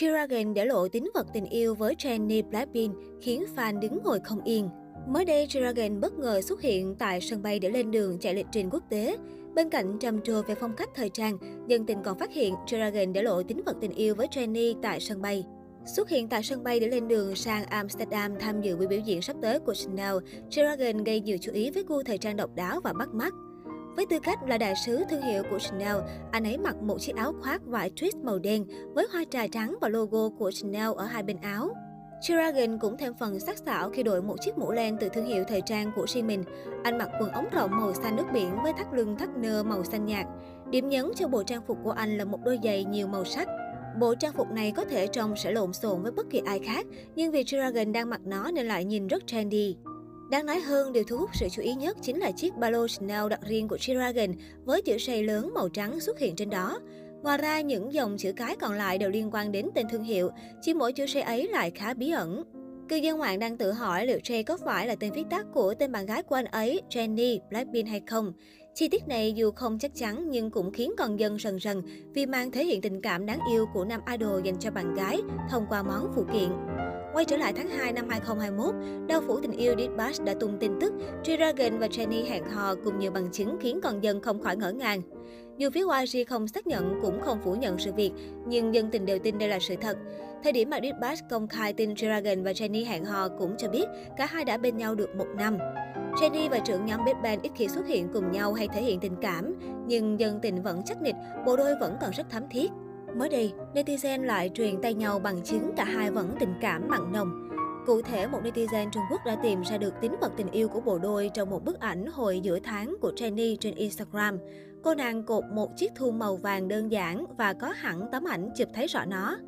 G-Dragon để lộ tính vật tình yêu với Jennie Blackpink khiến fan đứng ngồi không yên. Mới đây, G-Dragon bất ngờ xuất hiện tại sân bay để lên đường chạy lịch trình quốc tế. Bên cạnh trầm trồ về phong cách thời trang, dân tình còn phát hiện G-Dragon để lộ tính vật tình yêu với Jennie tại sân bay. Xuất hiện tại sân bay để lên đường sang Amsterdam tham dự buổi biểu diễn sắp tới của Chanel, G-Dragon gây nhiều chú ý với gu thời trang độc đáo và bắt mắt. Với tư cách là đại sứ thương hiệu của Chanel, anh ấy mặc một chiếc áo khoác vải twist màu đen với hoa trà trắng và logo của Chanel ở hai bên áo. Chiragin cũng thêm phần sắc sảo khi đội một chiếc mũ len từ thương hiệu thời trang của riêng mình. Anh mặc quần ống rộng màu xanh nước biển với thắt lưng thắt nơ màu xanh nhạt. Điểm nhấn cho bộ trang phục của anh là một đôi giày nhiều màu sắc. Bộ trang phục này có thể trông sẽ lộn xộn với bất kỳ ai khác, nhưng vì Chiragin đang mặc nó nên lại nhìn rất trendy. Đáng nói hơn, điều thu hút sự chú ý nhất chính là chiếc ba lô Chanel đặc riêng của G-Dragon với chữ say lớn màu trắng xuất hiện trên đó. Ngoài ra, những dòng chữ cái còn lại đều liên quan đến tên thương hiệu, chỉ mỗi chữ say ấy lại khá bí ẩn. Cư dân mạng đang tự hỏi liệu Jay có phải là tên viết tắt của tên bạn gái của anh ấy, Jennie Blackpink hay không. Chi tiết này dù không chắc chắn nhưng cũng khiến con dân rần rần vì mang thể hiện tình cảm đáng yêu của nam idol dành cho bạn gái thông qua món phụ kiện. Quay trở lại tháng 2 năm 2021, đau phủ tình yêu Ditbash đã tung tin tức G-Dragon và Jennie hẹn hò cùng nhiều bằng chứng khiến con dân không khỏi ngỡ ngàng. Dù phía YG không xác nhận cũng không phủ nhận sự việc, nhưng dân tình đều tin đây là sự thật. Thời điểm mà Ditbash công khai tin G-Dragon và Jennie hẹn hò cũng cho biết cả hai đã bên nhau được một năm. Jennie và trưởng nhóm Big Bang ít khi xuất hiện cùng nhau hay thể hiện tình cảm, nhưng dân tình vẫn chắc nịch bộ đôi vẫn còn rất thắm thiết. Mới đây, netizen lại truyền tay nhau bằng chứng cả hai vẫn tình cảm mặn nồng. Cụ thể, một netizen Trung Quốc đã tìm ra được tính vật tình yêu của bộ đôi trong một bức ảnh hồi giữa tháng của Jennie trên Instagram. Cô nàng cột một chiếc thun màu vàng đơn giản và có hẳn tấm ảnh chụp thấy rõ nó.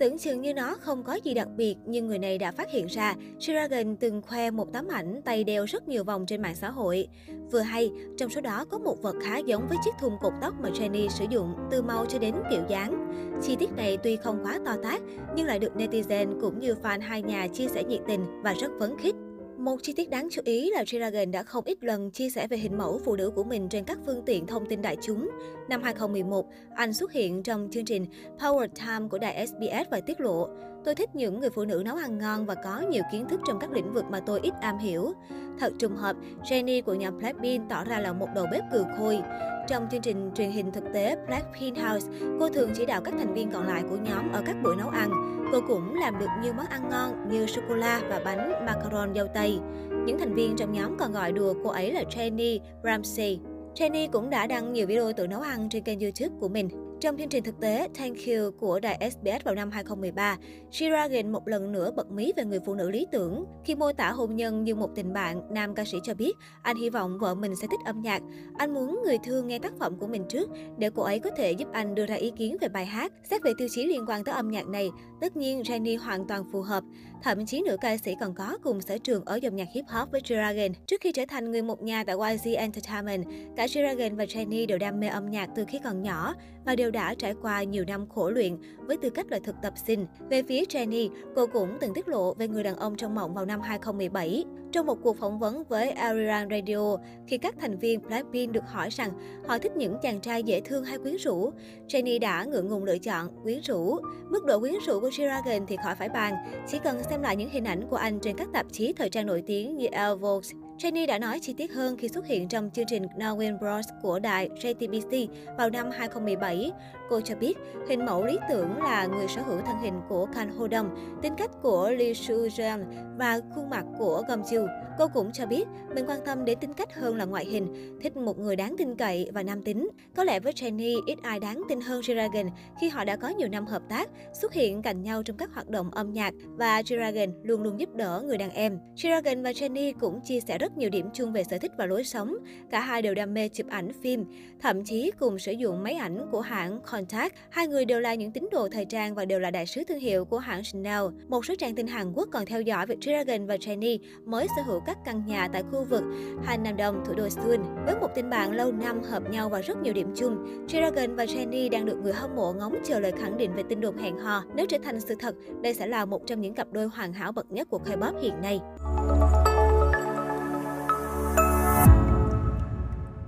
Tưởng chừng như nó không có gì đặc biệt, nhưng người này đã phát hiện ra Dragon từng khoe một tấm ảnh tay đeo rất nhiều vòng trên mạng xã hội. Vừa hay, trong số đó có một vật khá giống với chiếc thun cột tóc mà Jenny sử dụng, từ màu cho đến kiểu dáng. Chi tiết này tuy không quá to tát, nhưng lại được netizen cũng như fan hai nhà chia sẻ nhiệt tình và rất phấn khích. Một chi tiết đáng chú ý là Dragon đã không ít lần chia sẻ về hình mẫu phụ nữ của mình trên các phương tiện thông tin đại chúng. Năm 2011, anh xuất hiện trong chương trình Power Time của đài SBS và tiết lộ Tôi thích những người phụ nữ nấu ăn ngon và có nhiều kiến thức trong các lĩnh vực mà tôi ít am hiểu. Thật trùng hợp, Jennie của nhóm Blackpink tỏ ra là một đầu bếp cừ khôi. Trong chương trình truyền hình thực tế Blackpink House, cô thường chỉ đạo các thành viên còn lại của nhóm ở các buổi nấu ăn. Cô cũng làm được nhiều món ăn ngon như sô-cô-la và bánh macaron dâu tây. Những thành viên trong nhóm còn gọi đùa cô ấy là Jennie Ramsey. Jennie cũng đã đăng nhiều video tự nấu ăn trên kênh YouTube của mình. Trong chương trình thực tế Thank You của đài SBS vào năm 2013, Shiragan một lần nữa bật mí về người phụ nữ lý tưởng. Khi mô tả hôn nhân như một tình bạn, nam ca sĩ cho biết anh hy vọng vợ mình sẽ thích âm nhạc. Anh muốn người thương nghe tác phẩm của mình trước để cô ấy có thể giúp anh đưa ra ý kiến về bài hát. Xét về tiêu chí liên quan tới âm nhạc này, tất nhiên Jenny hoàn toàn phù hợp. Thậm chí nữ ca sĩ còn có cùng sở trường ở dòng nhạc hip hop với Dragon. Trước khi trở thành người một nhà tại YG Entertainment, cả Dragon và Jennie đều đam mê âm nhạc từ khi còn nhỏ và đều đã trải qua nhiều năm khổ luyện với tư cách là thực tập sinh. Về phía Jennie, cô cũng từng tiết lộ về người đàn ông trong mộng vào năm 2017. Trong một cuộc phỏng vấn với Ariran Radio, khi các thành viên Blackpink được hỏi rằng họ thích những chàng trai dễ thương hay quyến rũ, Jennie đã ngượng ngùng lựa chọn quyến rũ. Mức độ quyến rũ của Dragon thì khỏi phải bàn, chỉ cần xem lại những hình ảnh của anh trên các tạp chí thời trang nổi tiếng như Elle Vogue, Jennie đã nói chi tiết hơn khi xuất hiện trong chương trình Now Bros của đài JTBC vào năm 2017. Cô cho biết, hình mẫu lý tưởng là người sở hữu thân hình của Kang Ho Dong, tính cách của Lee Soo Jeon và khuôn mặt của Gom Joo. Cô cũng cho biết, mình quan tâm đến tính cách hơn là ngoại hình, thích một người đáng tin cậy và nam tính. Có lẽ với Jennie, ít ai đáng tin hơn Jiragen khi họ đã có nhiều năm hợp tác, xuất hiện cạnh nhau trong các hoạt động âm nhạc và Jiragen luôn luôn giúp đỡ người đàn em. Jiragen và Jennie cũng chia sẻ rất nhiều điểm chung về sở thích và lối sống. Cả hai đều đam mê chụp ảnh phim, thậm chí cùng sử dụng máy ảnh của hãng Contact. Hai người đều là những tín đồ thời trang và đều là đại sứ thương hiệu của hãng Chanel. Một số trang tin Hàn Quốc còn theo dõi việc Dragon và Jennie mới sở hữu các căn nhà tại khu vực Hàn Nam Đông, thủ đô Seoul. Với một tình bạn lâu năm hợp nhau và rất nhiều điểm chung, Dragon và Jennie đang được người hâm mộ ngóng chờ lời khẳng định về tin đồn hẹn hò. Nếu trở thành sự thật, đây sẽ là một trong những cặp đôi hoàn hảo bậc nhất của K-pop hiện nay.